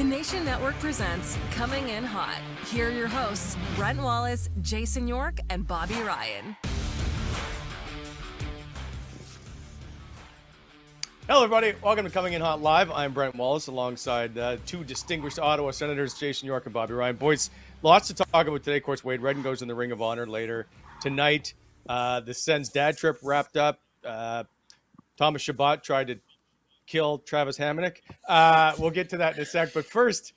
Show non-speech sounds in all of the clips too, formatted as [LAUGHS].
The Nation Network presents Coming in Hot. Here are your hosts, Brent Wallace, Jason York, and Bobby Ryan. Hello, everybody. Welcome to Coming In Hot Live. I'm Brent Wallace alongside uh, two distinguished Ottawa Senators, Jason York and Bobby Ryan. Boys, lots to talk about today. Of course, Wade Redden goes in the Ring of Honor later tonight. Uh, the Sens dad trip wrapped up. Uh, Thomas Chabot tried to kill Travis Hamonic. Uh, we'll get to that in a sec. But first,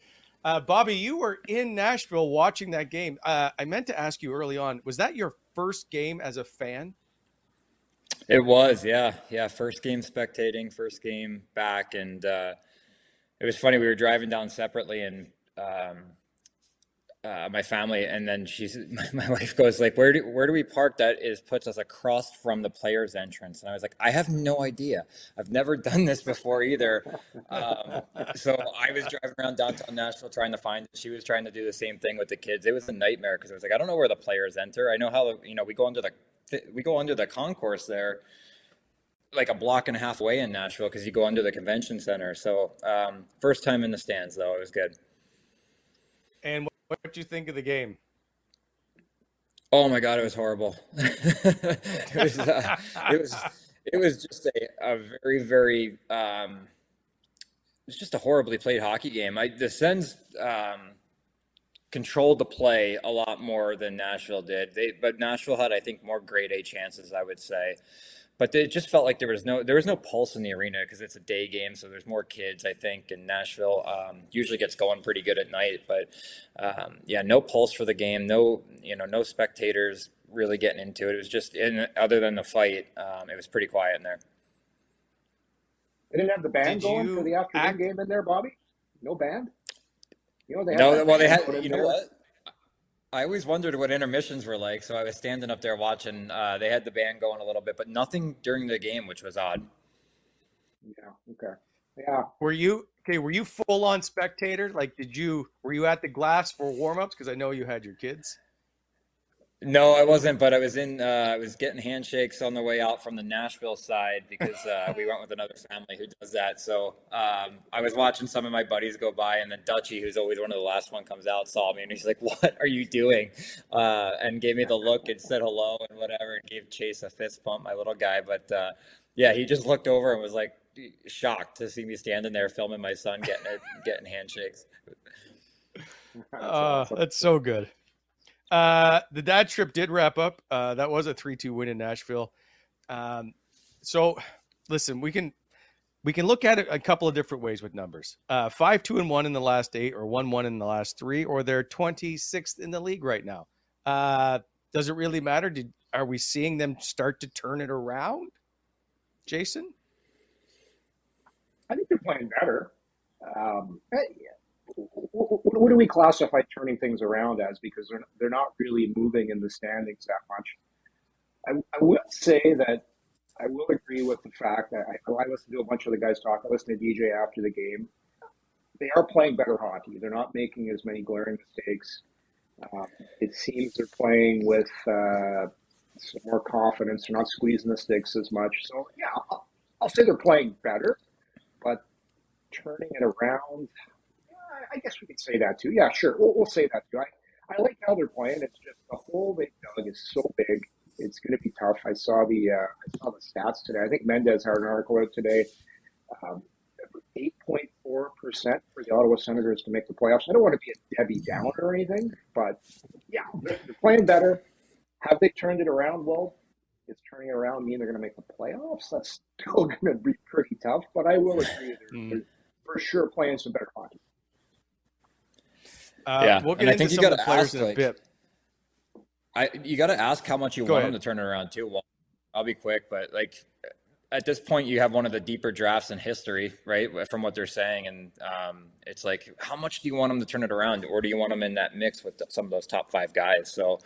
uh, Bobby, you were in Nashville watching that game. Uh, I meant to ask you early on, was that your first game as a fan? It was, yeah, yeah. First game spectating, first game back, and uh, it was funny. We were driving down separately, and um, uh, my family, and then she's [LAUGHS] my, my wife goes like, "Where do where do we park? That is puts us across from the players' entrance." And I was like, "I have no idea. I've never [LAUGHS] done this before either." Um, so I was driving around downtown Nashville trying to find. She was trying to do the same thing with the kids. It was a nightmare because I was like, "I don't know where the players enter. I know how you know we go under the we go under the concourse there." like a block and a half away in Nashville because you go under the convention center. So um, first time in the stands though, it was good. And what do you think of the game? Oh my god, it was horrible. [LAUGHS] it was uh, it was it was just a, a very very um, it was just a horribly played hockey game. I the Sens um, controlled the play a lot more than Nashville did. They but Nashville had I think more grade A chances, I would say but it just felt like there was no there was no pulse in the arena because it's a day game, so there's more kids. I think, in Nashville um, usually gets going pretty good at night, but um, yeah, no pulse for the game. No, you know, no spectators really getting into it. It was just in other than the fight, um, it was pretty quiet in there. They didn't have the band Did going for the afternoon act- game in there, Bobby. No band. You know they had No, well, they had. You know there. what? I always wondered what intermissions were like, so I was standing up there watching. Uh, they had the band going a little bit, but nothing during the game, which was odd. Yeah. Okay. Yeah. Were you okay? Were you full on spectator? Like, did you were you at the glass for warm ups? Because I know you had your kids. No, I wasn't, but I was in. Uh, I was getting handshakes on the way out from the Nashville side because uh, [LAUGHS] we went with another family who does that. So um, I was watching some of my buddies go by, and then Dutchy, who's always one of the last one, comes out, saw me, and he's like, "What are you doing?" Uh, and gave me the look and said hello and whatever, and gave Chase a fist bump, my little guy. But uh, yeah, he just looked over and was like shocked to see me standing there filming my son getting it, getting handshakes. That's [LAUGHS] Uh, that's so good. Uh, the dad trip did wrap up. Uh, that was a three-two win in Nashville. Um, so, listen, we can we can look at it a couple of different ways with numbers. Uh, five, two, and one in the last eight, or one, one in the last three, or they're twenty sixth in the league right now. Uh, does it really matter? Did are we seeing them start to turn it around, Jason? I think they're playing better. Um, what do we classify turning things around as? Because they're they're not really moving in the standings that much. I, I will say that I will agree with the fact that I, I listened to a bunch of the guys talk. I listened to DJ after the game. They are playing better hockey. They're not making as many glaring mistakes. Uh, it seems they're playing with uh, some more confidence. They're not squeezing the sticks as much. So yeah, I'll, I'll say they're playing better, but turning it around, I guess we could say that too. Yeah, sure. We'll, we'll say that too. I, I like how they're playing. It's just the hole they dug is so big. It's going to be tough. I saw the uh, I saw the stats today. I think Mendes had an article out today. Um, 8.4 percent for the Ottawa Senators to make the playoffs. I don't want to be a Debbie Downer or anything, but yeah, they're, they're playing better. Have they turned it around? Well, is turning around mean they're going to make the playoffs? That's [LAUGHS] still going to be pretty tough. But I will agree they're, mm. they're for sure playing some better hockey. Uh, yeah, we'll get and into I think you got to ask, bit. I you got to ask how much you Go want ahead. them to turn it around too. Well, I'll be quick, but like at this point, you have one of the deeper drafts in history, right? From what they're saying, and um, it's like, how much do you want them to turn it around, or do you want them in that mix with some of those top five guys? So,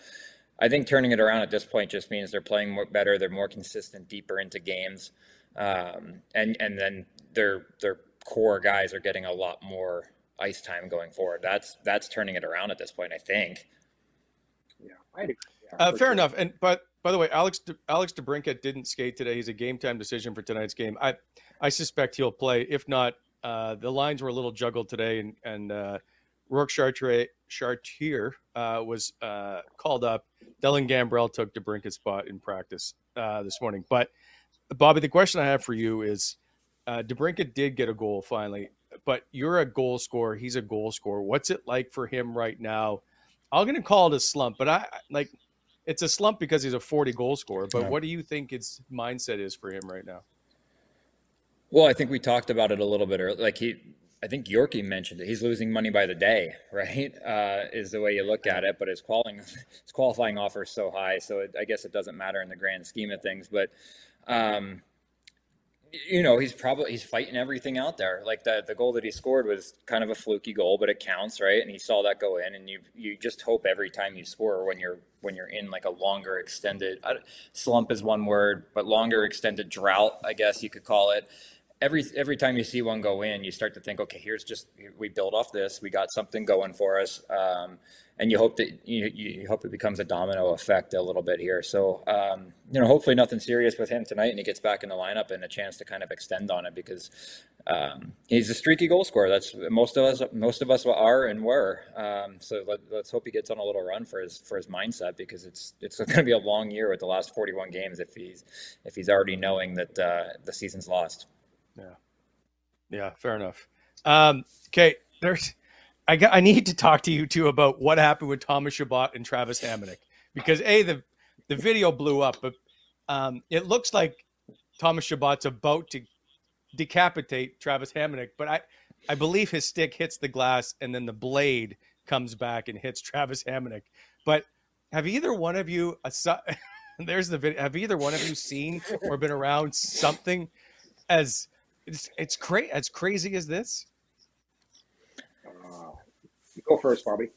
I think turning it around at this point just means they're playing more better, they're more consistent, deeper into games, um, and and then their their core guys are getting a lot more ice time going forward. That's that's turning it around at this point, I think. Yeah, I agree. Yeah, uh, fair sure. enough. And but by the way, Alex De, Alex DeBrincat didn't skate today. He's a game time decision for tonight's game. I I suspect he'll play. If not, uh, the lines were a little juggled today, and and uh, Rourke Chartier, Chartier uh, was uh, called up. Dylan Gambrell took DeBrincat's spot in practice uh, this morning. But Bobby, the question I have for you is, uh, DeBrincat did get a goal finally but you're a goal scorer. He's a goal scorer. What's it like for him right now? I'm going to call it a slump, but I like it's a slump because he's a 40 goal scorer. But yeah. what do you think his mindset is for him right now? Well, I think we talked about it a little bit earlier. Like he, I think Yorkie mentioned it. He's losing money by the day, [LAUGHS] right? Uh, is the way you look at it. But his qualifying, his qualifying offer is so high, so it, I guess it doesn't matter in the grand scheme of things. But um, you know he's probably he's fighting everything out there. Like the the goal that he scored was kind of a fluky goal but it counts right? And he saw that go in and you you just hope every time you score when you're when you're in like a longer extended slump is one word but longer extended drought i guess you could call it every every time you see one go in you start to think okay here's just we build off this we got something going for us um, and you hope that you, you hope it becomes a domino effect a little bit here. So um, you know, hopefully nothing serious with him tonight, and he gets back in the lineup and a chance to kind of extend on it because um, he's a streaky goal scorer. That's most of us most of us are and were. Um, so let, us hope he gets on a little run for his for his mindset because it's it's [LAUGHS] going to be a long year with the last 41 games if he's if he's already knowing that uh, the season's lost. Yeah, yeah, fair enough. Um, okay, there's I got, I need to talk to you too about what happened with Thomas Chabot and Travis Hamonic because a the the video blew up, but um, it looks like Thomas Chabot's about to decapitate Travis Hamonic, but I I believe his stick hits the glass and then the blade comes back and hits Travis Hamonic. But have either one of you [LAUGHS] there's the video have either one of you seen or been around something as it's it's crazy as crazy as this? Go first, Bobby.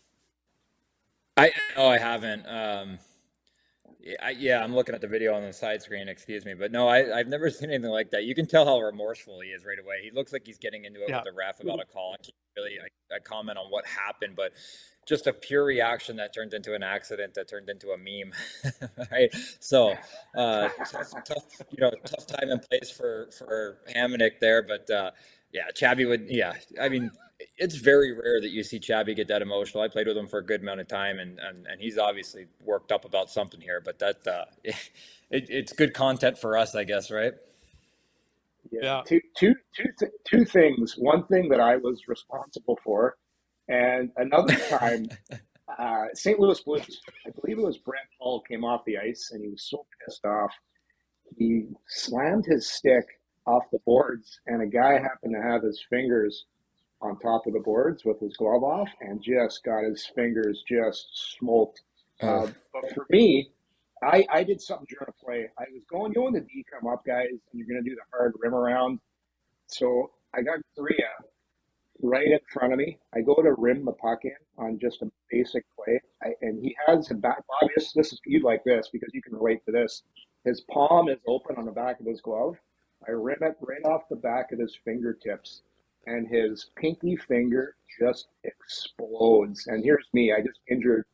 I no, I haven't. Um, I, yeah, I'm looking at the video on the side screen. Excuse me, but no, I, I've never [LAUGHS] seen anything like that. You can tell how remorseful he is right away. He looks like he's getting into it yeah. with the ref about a call. I can't really I, I comment on what happened, but just a pure reaction that turned into an accident that turned into a meme, [LAUGHS] right? So, uh, [LAUGHS] tough, tough, you know, tough time and place for for Hamonic there, but uh, yeah, Chabby would, yeah. I mean, it's very rare that you see Chabby get that emotional. I played with him for a good amount of time, and and, and he's obviously worked up about something here. But that uh, [LAUGHS] it, it's good content for us, I guess, right? Yeah. yeah. Two, two, two, th- two things. One thing that I was responsible for, and another [LAUGHS] time uh, St. Louis Blues. I believe it was Brett Hull came off the ice and he was so pissed off. He slammed his stick off the boards, and a guy happened to have his fingers on top of the boards with his glove off and just got his fingers just smoked. Uh, but for me, I, I did something during a play. I was going, you know, when the D come up, guys, and you're going to do the hard rim around. So I got Kariya right in front of me. I go to rim the puck in on just a basic play, I, and he has a back. Obvious, this is you'd like this because you can relate to this. His palm is open on the back of his glove. I rim it right off the back of his fingertips, and his pinky finger just explodes. And here's me. I just injured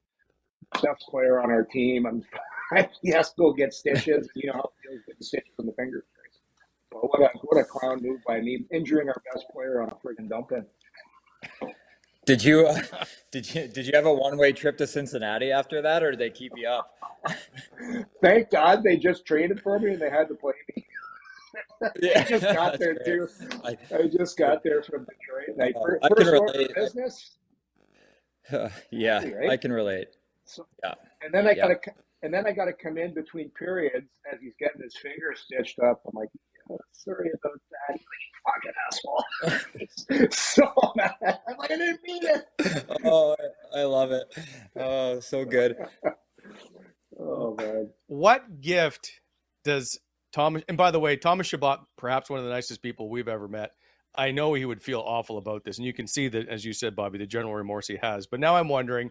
best player on our team. I'm [LAUGHS] he has to go get stitches. You know how getting stitches from the fingers. But what a what a clown move by me, injuring our best player on a friggin' dump in. Did you uh, [LAUGHS] did you did you have a one way trip to Cincinnati after that, or did they keep you up? [LAUGHS] Thank God they just traded for me and they had to play me. [LAUGHS] Yeah, I just got there great. too. I, I just got there from Detroit. I, Uh, fir- I can relate. business. yeah, Right? I can relate. So, Yeah. and then I Yeah. gotta, and then I gotta come in between periods as he's getting his finger stitched up. I'm like, oh, sorry about that, you fucking asshole. [LAUGHS] so mad. I'm like, I didn't mean it. Oh, I I love it. Oh, so good. Oh man. What gift does Thomas? And by the way, Thomas Chabot, perhaps one of the nicest people we've ever met. I know he would feel awful about this, and you can see that, as you said, Bobby, the general remorse he has. But now I'm wondering,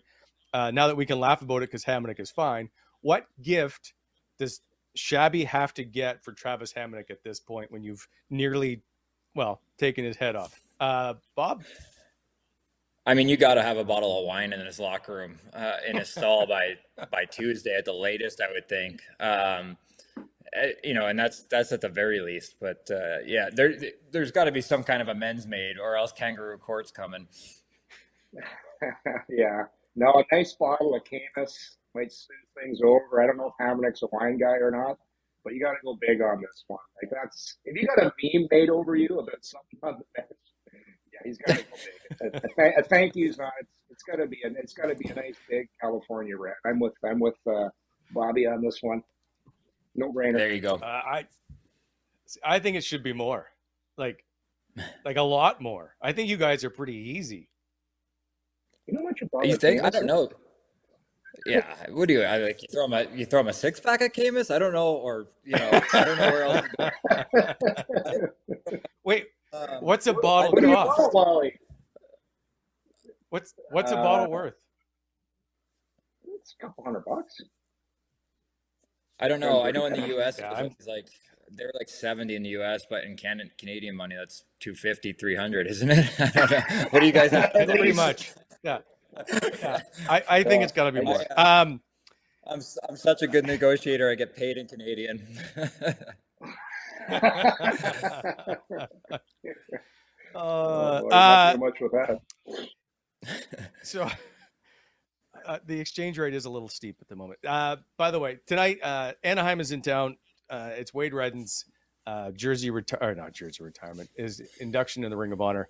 uh, now that we can laugh about it because Hamonic is fine, what gift does Chabby have to get for Travis Hamonic at this point when you've nearly, well, taken his head off? Uh, Bob, I mean, you got to have a bottle of wine in his locker room, uh, in his stall by [LAUGHS] by Tuesday at the latest, I would think. Um, eh, you know, and that's that's at the very least. But uh, yeah, there there's got to be some kind of amends made, or else Kangaroo Court's coming. [LAUGHS] yeah. No, a nice bottle of Caymus might smooth things over. I don't know if Hamonic's a wine guy or not, but you got to go big on this one. Like that's if you got a meme made over you about something on the bench, yeah, he's got to go big. [LAUGHS] A, a, th- a thank you's not. It's, it's got to be a it's got to be a nice big California red. I'm with I'm with uh, Bobby on this one. No brainer. There you go. uh, I, I think it should be more, like, [SIGHS] like a lot more. I think you guys are pretty easy. You know what you bought? You think? I don't know. Yeah, what do you? I like you throw him a you throw him a six pack of Caymus? I don't know, or you know, I don't know where else. To go. Wait, Um, what's a bottle do you cost? bought, Wally? What's what's a bottle Uh, worth? It's a couple hundred bucks. I don't know. I know in the U.S. Yeah, it I'm- like they're like 70 in the U.S., but in Can- Canadian money, that's 250, 300, isn't it? [LAUGHS] I don't know. What do you guys have? Pretty much. Yeah. Yeah. [LAUGHS] I, I think it's got to be more. Um, I'm s- I'm such a good negotiator. I get paid in Canadian. uh, [LAUGHS] [LAUGHS] Oh, uh, much with that. so uh, the exchange rate is a little steep at the moment. Uh, by the way, tonight uh, Anaheim is in town. Uh, it's Wade Redden's uh, jersey retire, not jersey retirement, is induction in the Ring of Honor.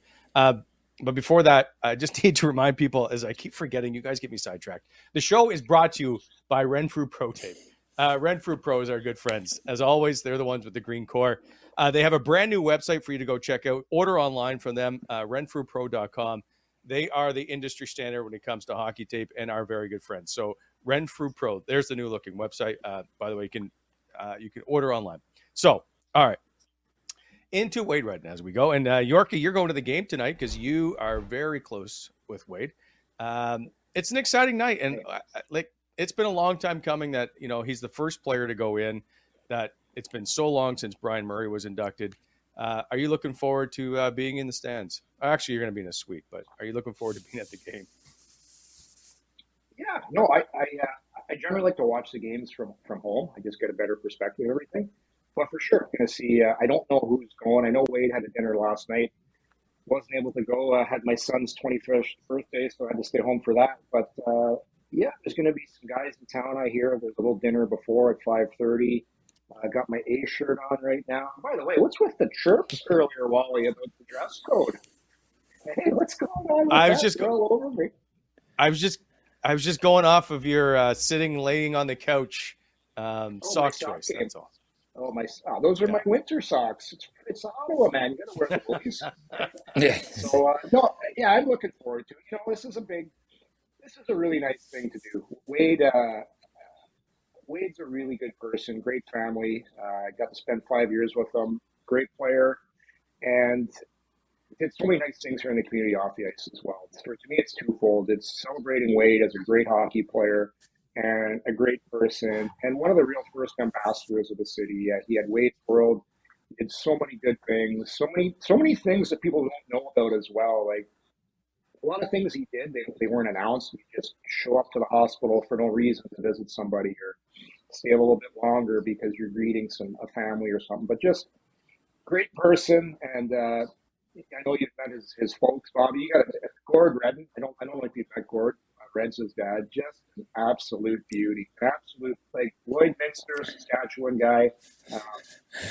But before that, I just [LAUGHS] need to remind people, as I keep forgetting, you guys get me sidetracked. The show is brought to you by Renfrew Pro Tape. Uh, Renfrew Pros are good friends. As always, they're the ones with the green core. Uh, they have a brand new website for you to go check out. Order online from them, uh, renfrewpro.com. They are the industry standard when it comes to hockey tape and are very good friends. So Renfrew Pro, there's the new looking website. Uh, by the way, you can uh, you can order online. So all right, into Wade Redden as we go. And uh, Yorkie, you're going to the game tonight because you are very close with Wade. Um, it's an exciting night, and uh, like it's been a long time coming that you know he's the first player to go in. That it's been so long since Bryan Murray was inducted. Uh, are you looking forward to uh, being in the stands? Actually, you're going to be in a suite, but are you looking forward to being at the game? Yeah, no, I I, uh, I generally like to watch the games from from home. I just get a better perspective of everything. But for sure, going to see. Uh, I don't know who's going. I know Wade had a dinner last night. Wasn't able to go. Uh, had my son's 21st birthday, so I had to stay home for that. But uh, yeah, there's going to be some guys in town. I hear there's a little dinner before at 5:30. I got my A shirt on right now. By the way, what's with the chirps earlier, Wally, about the dress code? Hey, what's going on? I was just You're over me. I was just I was just going off of your uh, sitting, laying on the couch um, Oh, sock sock choice. game. That's all. Oh my! Oh, those are Yeah. my winter socks. It's it's Ottawa, man. You gotta wear the [LAUGHS] boys. [LAUGHS] Yeah. So uh, no, yeah, I'm looking forward to it. You know, this is a big, this is a really nice thing to do. Wade, uh, Wade's a really good person, great family. Uh, I got to spend five years with him. Great player, and did so many nice things here in the community off the ice as well. So to me, it's twofold. It's celebrating Wade as a great hockey player and a great person, and one of the real first ambassadors of the city. Uh, he had Wade's World did so many good things, so many so many things that people don't know about as well. Like a lot of things he did, they, they weren't announced. You just show up to the hospital for no reason to visit somebody or stay a little bit longer because you're greeting some a family or something. But just great person, and uh, I know you've met his, his folks, Bobby. You got Gord Redden. I don't I don't like you've met Gord. His dad. Just an absolute beauty, absolute like Lloydminster, Saskatchewan guy. Um,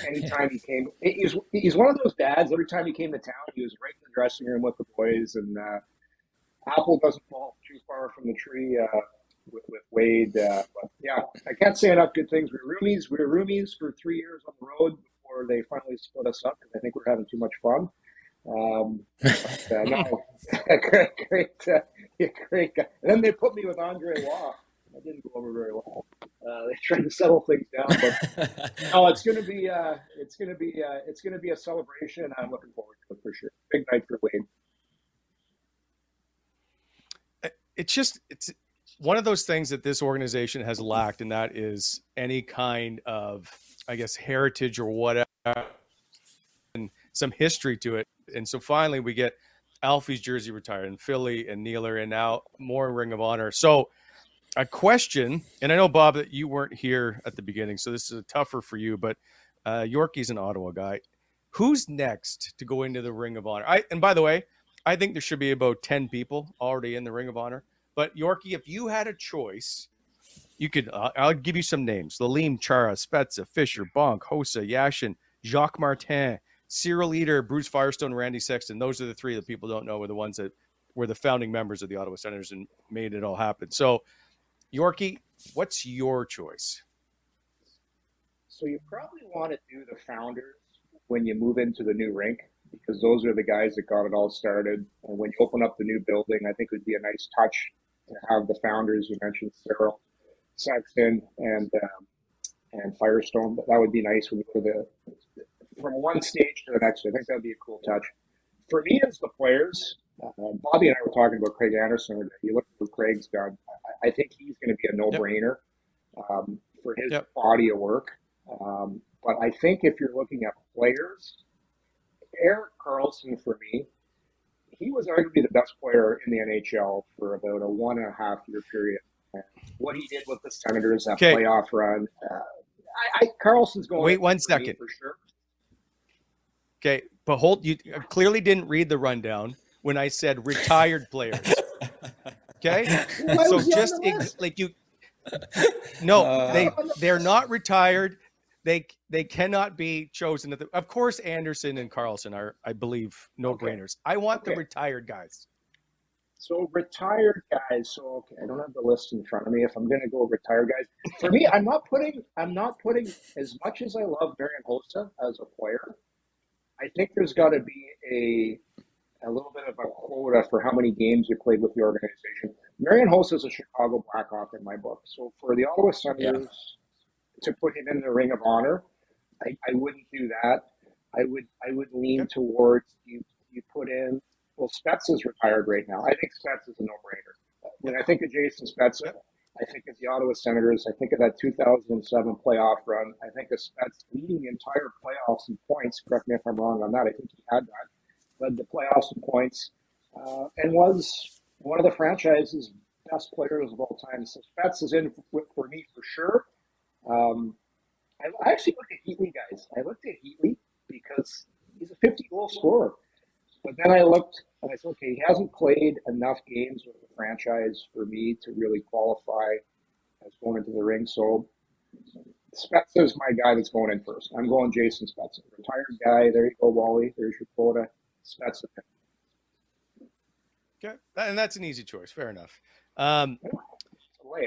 anytime he came, he's he's one of those dads. Every time he came to town, he was right in the dressing room with the boys, and uh, apple doesn't fall too far from the tree uh, with, with Wade. Uh, but yeah, I can't say enough good things. We were roomies. We were roomies for three years on the road before they finally split us up because I think we we're having too much fun. Um, but, uh, no, [LAUGHS] [LAUGHS] great, great, uh, yeah, great guy. And then they put me with Andre Law. That didn't go over very well. Uh, they tried to settle things down, but [LAUGHS] no, it's going to be uh, it's going to be uh, it's going to be a celebration. I'm looking forward to it for sure. Big night for Wade. It's just it's one of those things that this organization has lacked, and that is any kind of, I guess, heritage or whatever, and some history to it. And so finally, we get Alfie's jersey retired, and Philly and Neeler, and now more Ring of Honor. So, a question, and I know Bob that you weren't here at the beginning, so this is tougher for you. But uh, Yorkie's an Ottawa guy. Who's next to go into the Ring of Honor? I and by the way, I think there should be about ten people already in the Ring of Honor. But Yorkie, if you had a choice, you could. Uh, I'll give you some names: Lalime, Chara, Spezza, Fisher, Bonk, Hossa, Yashin, Jacques Martin, Cyril Leeder, Bruce Firestone, Randy Sexton. Those are the three that people don't know were the ones that were the founding members of the Ottawa Senators and made it all happen. So, Yorkie, what's your choice? So you probably want to do the founders when you move into the new rink because those are the guys that got it all started. And when you open up the new building, I think it would be a nice touch to have the founders. You mentioned Cyril, Sexton, and um, and Firestone. But that would be nice when you go to the from one stage to the next. I think that would be a cool touch. For me, as the players, uh, Bobby and I were talking about Craig Anderson. today. You look at what Craig's done. I, I think he's going to be a no-brainer um, for his Yep. body of work. Um, but I think if you're looking at players, Erik Karlsson for me, he was arguably the best player in the NHL for about a one and a half year period. What he did with the Senators, that Okay. playoff run, uh, I, I Karlsson's going. Wait one for second. for sure. Okay, but hold you clearly didn't read the rundown when I said retired players. Okay, Why so was he on just ex- like you, no, Uh, they they're not retired. They they cannot be chosen. At the, of course, Anderson and Karlsson are, I believe, no Okay. brainers. I want the retired guys. So retired guys. So okay, I don't have the list in front of me. If I'm going to go retired guys, for me, I'm not putting. I'm not putting as much as I love Marian Hossa as a player. I think there's got to be a a little bit of a quota for how many games you played with the organization. Marian Hossa is a Chicago Blackhawk in my book. So for the Ottawa Senators to put him in the Ring of Honor, I, I wouldn't do that. I would I would lean towards you. You put in well, Spets is retired right now. I think Spets is a no-brainer. When I think of Jason Spezza, I think of the Ottawa Senators. I think of that 2007 playoff run. I think of Spets leading the entire playoffs in points. Correct me if I'm wrong on that. I think he had that. Led the playoffs in points uh, and was one of the franchise's best players of all time. So Spets is in for, for me for sure. Um, I, I actually looked at Heatley, guys. I looked at Heatley because he's a 50 goal scorer. But then I looked and I said, okay, he hasn't played enough games with the franchise for me to really qualify as going into the ring. So Spezza is my guy that's going in first. I'm going Jason Spezza, retired guy. There you go, Wally. There's your quota. Spezza. Okay, and that's an easy choice. Fair enough. Um,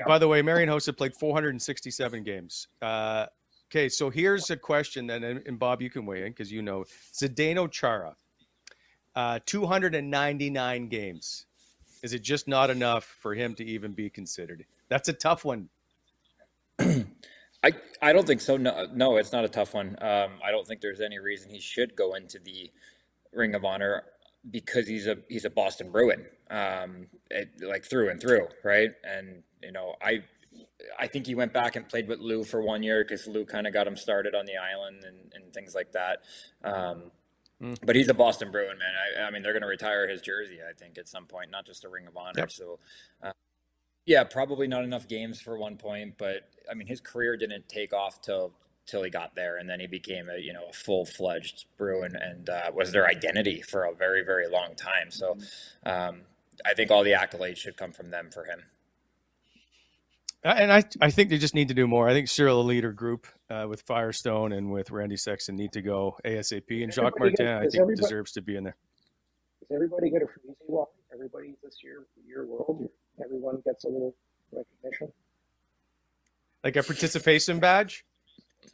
by the way, Marian Hossa played 467 games. Uh, okay, so here's a question, then, and, and Bob, you can weigh in because you know Zdeno Chara, uh, 299 games. Is it just not enough for him to even be considered? That's a tough one. I, I don't think so. No, no, it's not a tough one. Um, I don't think there's any reason he should go into the Ring of Honor because he's a he's a Boston Bruin, um, it, like through and through, right? And you know, I I think he went back and played with Lou for one year because Lou kind of got him started on the island and, and things like that. Um, mm. But he's a Boston Bruin, man. I, I mean, they're going to retire his jersey, I think, at some point, not just a Ring of Honor. Yep. So, uh, yeah, probably not enough games for one point, but I mean, his career didn't take off till till he got there, and then he became a you know a full fledged Bruin and uh, was their identity for a very very long time. So um, I think all the accolades should come from them for him. And I, I think they just need to do more. I think Cyril, Leeder group uh, with Firestone and with Randy Sexton, need to go ASAP. And Jacques Martin, I think, deserves to be in there. Does everybody get a freezy walk? Everybody this year, year world, everyone gets a little recognition. Like a participation badge.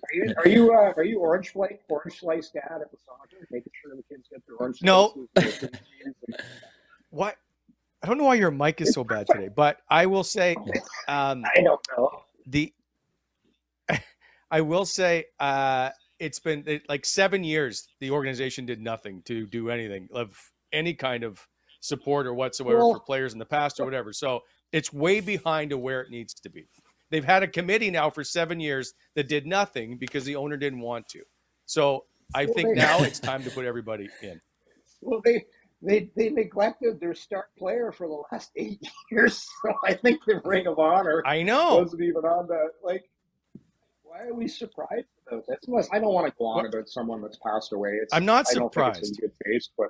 Are you are you uh, are you orange slice orange slice dad at the soccer, making sure the kids get their orange? No. [LAUGHS] what? I don't know why your mic is so bad today, but I will say, [LAUGHS] um, I don't know the. I will say, uh, it's been it, like seven years. The organization did nothing to do anything of any kind of support or whatsoever well, for players in the past or whatever. So it's way behind to where it needs to be. They've had a committee now for seven years that did nothing because the owner didn't want to. So I well, think they, now it's [LAUGHS] time to put everybody in. Well, they they they neglected their star player for the last eight [LAUGHS] years. So I think the Ring of Honor I know wasn't even on that. Like, why are we surprised about this? I don't want to go on about someone that's passed away. It's, I'm not surprised. it's in good taste, but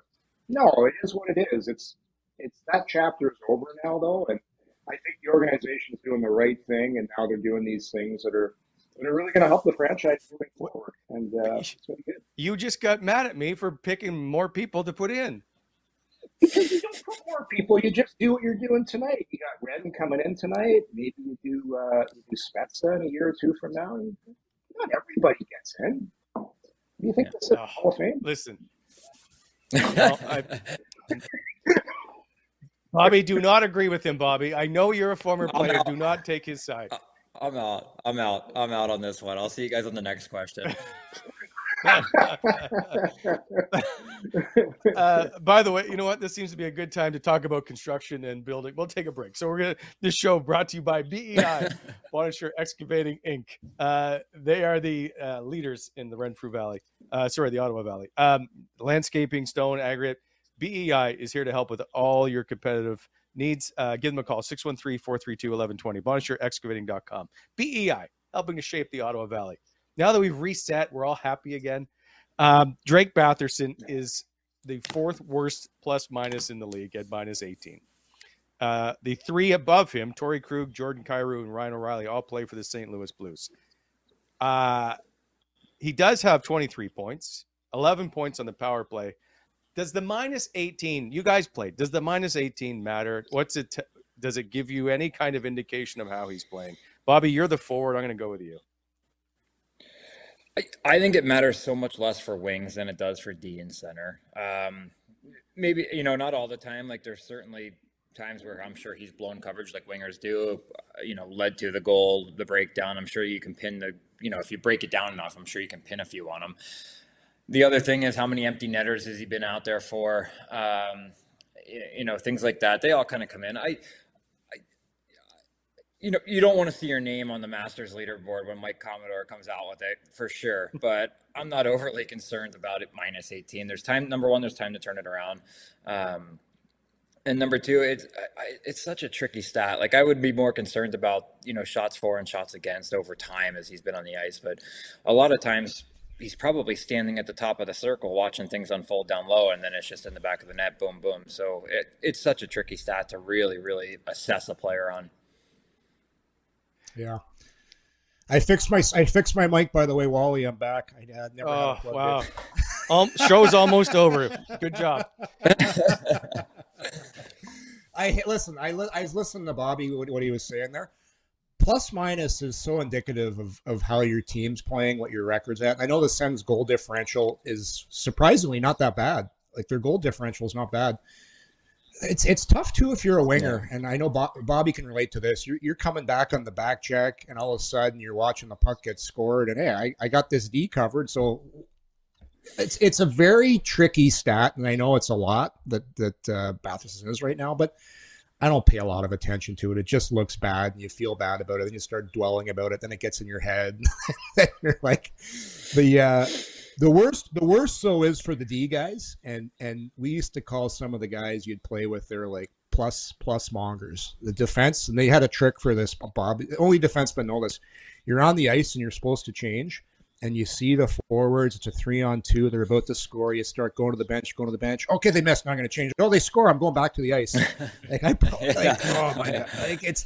no, it is what it is. It's it's that chapter is over now, though, and I think the organization is doing the right thing, and now they're doing these things that are that are really going to help the franchise moving forward. And uh, it's good. You just got mad at me for picking more people to put in. Because you don't put more people, you just do what you're doing tonight. You got Redden coming in tonight. Maybe you do uh, you do Spezza in a year or two from now. Not everybody gets in. Do you think yeah. this is oh, Hall of Fame? Listen, well, I, Bobby, do not agree with him, Bobby. I know you're a former player. Do not take his side. I'm out. I'm out. I'm out on this one. I'll see you guys on the next question. [LAUGHS] [LAUGHS] uh, by the way, you know what? This seems to be a good time to talk about construction and building. We'll take a break. So we're gonna. This show brought to you by BEI, Bonnechere [LAUGHS] Excavating Inc. Uh, they are the uh, leaders in the Renfrew Valley. Uh, sorry, the Ottawa Valley. Um, landscaping, stone, aggregate BEI is here to help with all your competitive needs. Uh, give them a call, 613 432 1120, BonnechereExcavating.com. BEI, helping to shape the Ottawa Valley. Now that we've reset, we're all happy again. Um, Drake Batherson is the fourth worst plus minus in the league at minus 18. Uh, the three above him, Torey Krug, Jordan Kyrou, and Ryan O'Reilly, all play for the St. Louis Blues. Uh, he does have 23 points, 11 points on the power play, does the minus 18, you guys played, does the minus 18 matter? What's it, t- does it give you any kind of indication of how he's playing? Bobby, you're the forward. I'm going to go with you. I, I think it matters so much less for wings than it does for D and center. Um, maybe, you know, not all the time. Like there's certainly times where I'm sure he's blown coverage like wingers do, you know, led to the goal, the breakdown. I'm sure you can pin the, you know, if you break it down enough, I'm sure you can pin a few on him. The other thing is how many empty netters has he been out there for? Um, you know, things like that. They all kind of come in. I, you know, you don't want to see your name on the Masters leaderboard when Mike Commodore comes out with it for sure. [LAUGHS] But I'm not overly concerned about it minus 18. There's time. Number one, there's time to turn it around. Um, and number two, it's it's such a tricky stat. Like I would be more concerned about you know shots for and shots against over time as he's been on the ice. But a lot of times he's probably standing at the top of the circle watching things unfold down low and then it's just in the back of the net boom boom so it, it's such a tricky stat to really really assess a player on yeah i fixed my i fixed my mic by the way wally i'm back i had never oh wow [LAUGHS] um, show's almost over good job [LAUGHS] I listen. I li- I was listening to Bobby what, what he was saying there. Plus minus is so indicative of of how your team's playing, what your record's at. I know the Sens' goal differential is surprisingly not that bad. Like their goal differential is not bad. It's it's tough too if you're a winger, and I know Bo- Bobby can relate to this. You're, you're coming back on the back check, and all of a sudden you're watching the puck get scored, and hey, I, I got this D covered, so it's it's a very tricky stat, and I know it's a lot that that uh, Batherson is right now, but I don't pay a lot of attention to it. It just looks bad, and you feel bad about it. Then you start dwelling about it. Then it gets in your head. [LAUGHS] then you're like, the uh, the worst the worst so is for the D guys, and and we used to call some of the guys you'd play with. They're like plus plus mongers. The defense, and they had a trick for this. Bob, only defensemen know this. You're on the ice and you're supposed to change and you see the forwards, it's a three on two. They're about to score. You start going to the bench, going to the bench. Okay, they missed. Now I'm not going to change. Oh, they score. I'm going back to the ice. [LAUGHS] like I, like, oh my god, like it's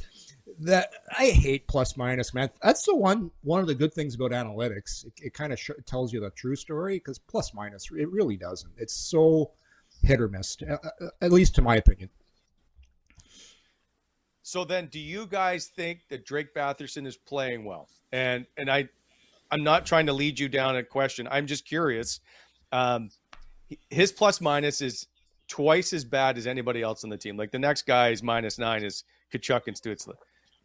that I hate plus minus, man. That's the one one of the good things about analytics. It, it kind of sh- tells you the true story because plus minus, it really doesn't. It's so hit or miss, at least to my opinion. So then, do you guys think that Drake Batherson is playing well? And and I I'm not trying to lead you down a question. I'm just curious. Um, his plus minus is twice as bad as anybody else on the team. Like the next guy's minus nine is Tkachuk and Stutzle.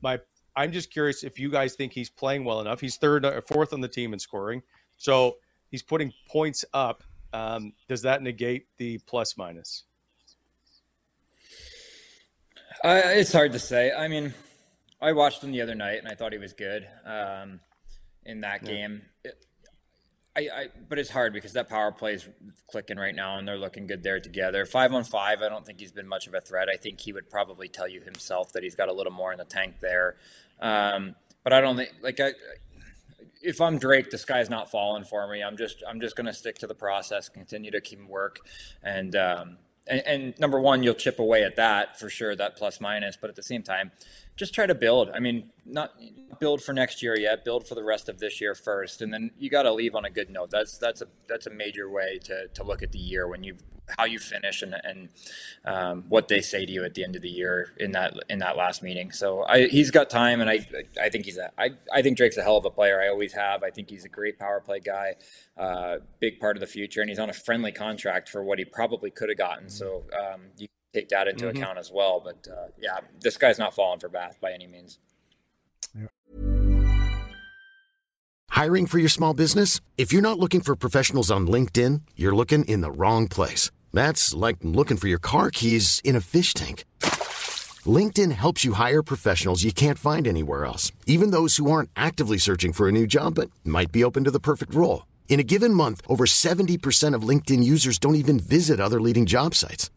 My, I'm just curious if you guys think he's playing well enough. He's third or fourth on the team in scoring, so he's putting points up. Um, does that negate the plus minus? Uh, it's hard to say. I mean, I watched him the other night and I thought he was good. Um, in that yeah. game. I, I, but it's hard because that power play is clicking right now, and they're looking good there together. Five on five, I don't think he's been much of a threat. I think he would probably tell you himself that he's got a little more in the tank there. Um, but I don't think like I, if I'm Drake, the sky's not falling for me. I'm just I'm just going to stick to the process, continue to keep work, and um, and, and, number one, you'll chip away at that for sure, that plus minus. But at the same time, just try to build. I mean, not build for next year yet. Build for the rest of this year first, and then you got to leave on a good note. That's that's a that's a major way to to look at the year when you how you finish and and um, what they say to you at the end of the year in that in that last meeting. So I, he's got time, and I I think he's a I I think Drake's a hell of a player. I always have. I think he's a great power play guy, uh, big part of the future, and he's on a friendly contract for what he probably could have gotten. So um, you take that into mm-hmm. account as well. But uh, yeah, this guy's not falling for Bath by any means. Hiring for your small business? If you're not looking for professionals on LinkedIn, you're looking in the wrong place. That's like looking for your car keys in a fish tank. LinkedIn helps you hire professionals you can't find anywhere else, even those who aren't actively searching for a new job but might be open to the perfect role. In a given month, over 70% of LinkedIn users don't even visit other leading job sites.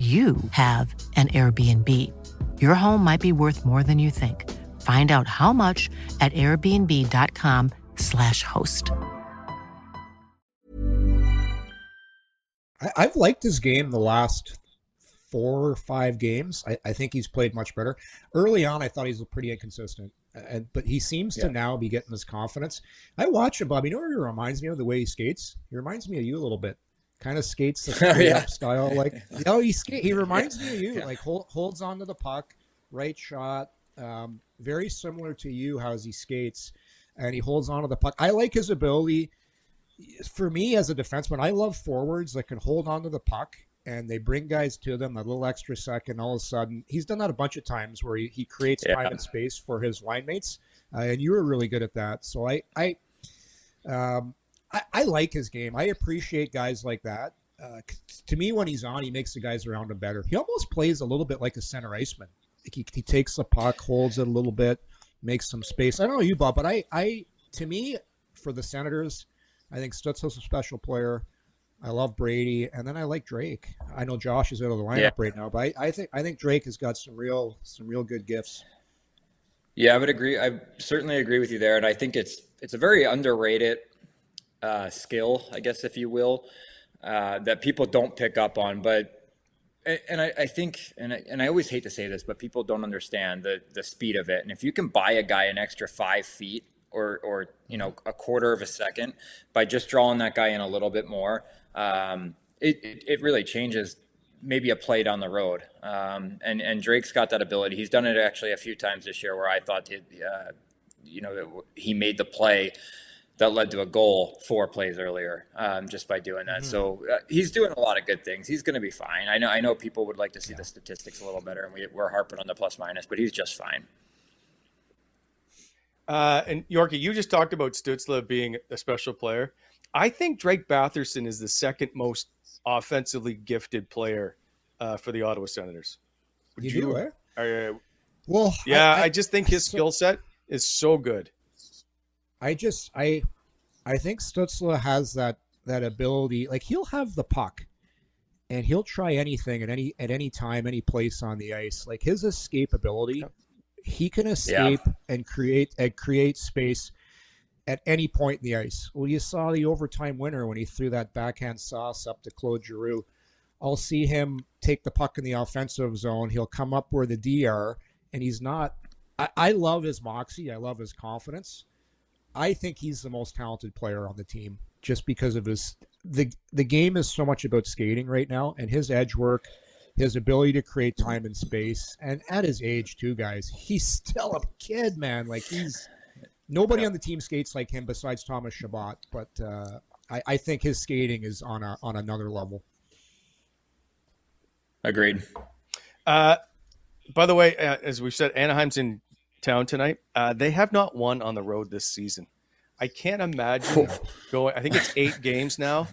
you have an Airbnb. Your home might be worth more than you think. Find out how much at airbnb.com/slash host. I've liked his game the last four or five games. I, I, think he's played much better. Early on, I thought he was pretty inconsistent, and, but he seems yeah. to now be getting his confidence. I watch him, Bob. You know what he reminds me of? The way he skates. He reminds me of you a little bit kind of skates the oh, [LAUGHS] yeah. style. Like, [LAUGHS] oh, he skate. He reminds me of you. Like, hold, holds onto the puck, right shot. Um, very similar to you, how he skates. and he holds on to the puck. I like his ability. For me, as a defenseman, I love forwards that can hold on to the puck and they bring guys to them a little extra second. All of a sudden, he's done that a bunch of times where he, he creates yeah. time and space for his line mates, uh, and you were really good at that. So I I, um, I, I like his game. I appreciate guys like that. Uh, to me, when he's on, he makes the guys around him better. He almost plays a little bit like a center iceman. He, he takes the puck, holds it a little bit, makes some space. I don't know you, Bob, but I, I to me, for the Senators, I think Stützle's a special player. I love Brady, and then I like Drake. I know Josh is out of the lineup yeah. right now, but I, I, think I think Drake has got some real some real good gifts. Yeah, I would agree. I certainly agree with you there, and I think it's it's a very underrated uh, skill, I guess, if you will, uh, that people don't pick up on. But and I, I, think, and I, and I always hate to say this, but people don't understand the the speed of it. And if you can buy a guy an extra five feet or or you know a quarter of a second by just drawing that guy in a little bit more, um, it, it, it really changes maybe a play down the road. Um, and and Drake's got that ability. He's done it actually a few times this year where I thought he, uh, you know, he made the play that led to a goal four plays earlier um, just by doing that. Mm-hmm. So uh, he's doing a lot of good things. He's going to be fine. I know. I know people would like to see yeah. the statistics a little better, and we, we're harping on the plus minus, but he's just fine. Uh, and Yorkie, you just talked about Stützle being a special player. I think Drake Batherson is the second most offensively gifted player uh, for the Ottawa Senators. Would you, you are, are, well, yeah, I, I, I just think his so, skill set is so good. I just I I think Stützle has that that ability. Like he'll have the puck, and he'll try anything at any at any time, any place on the ice. Like his escape ability, he can escape yeah. and create and create space at any point in the ice. Well, you saw the overtime winner when he threw that backhand sauce up to Claude Giroux. I'll see him take the puck in the offensive zone. He'll come up where the D are, and he's not. I, I love his moxie. I love his confidence. I think he's the most talented player on the team just because of his the the game is so much about skating right now and his edge work, his ability to create time and space, and at his age too, guys, he's [LAUGHS] still a kid, man. Like he's Nobody yeah. on the team skates like him besides Thomas Chabot, but uh, I, I, think his skating is on a, on another level. Agreed. Uh, by the way, uh, as we've said, Anaheim's in town tonight. Uh, they have not won on the road this season. I can't imagine going. I think it's eight [LAUGHS] games now.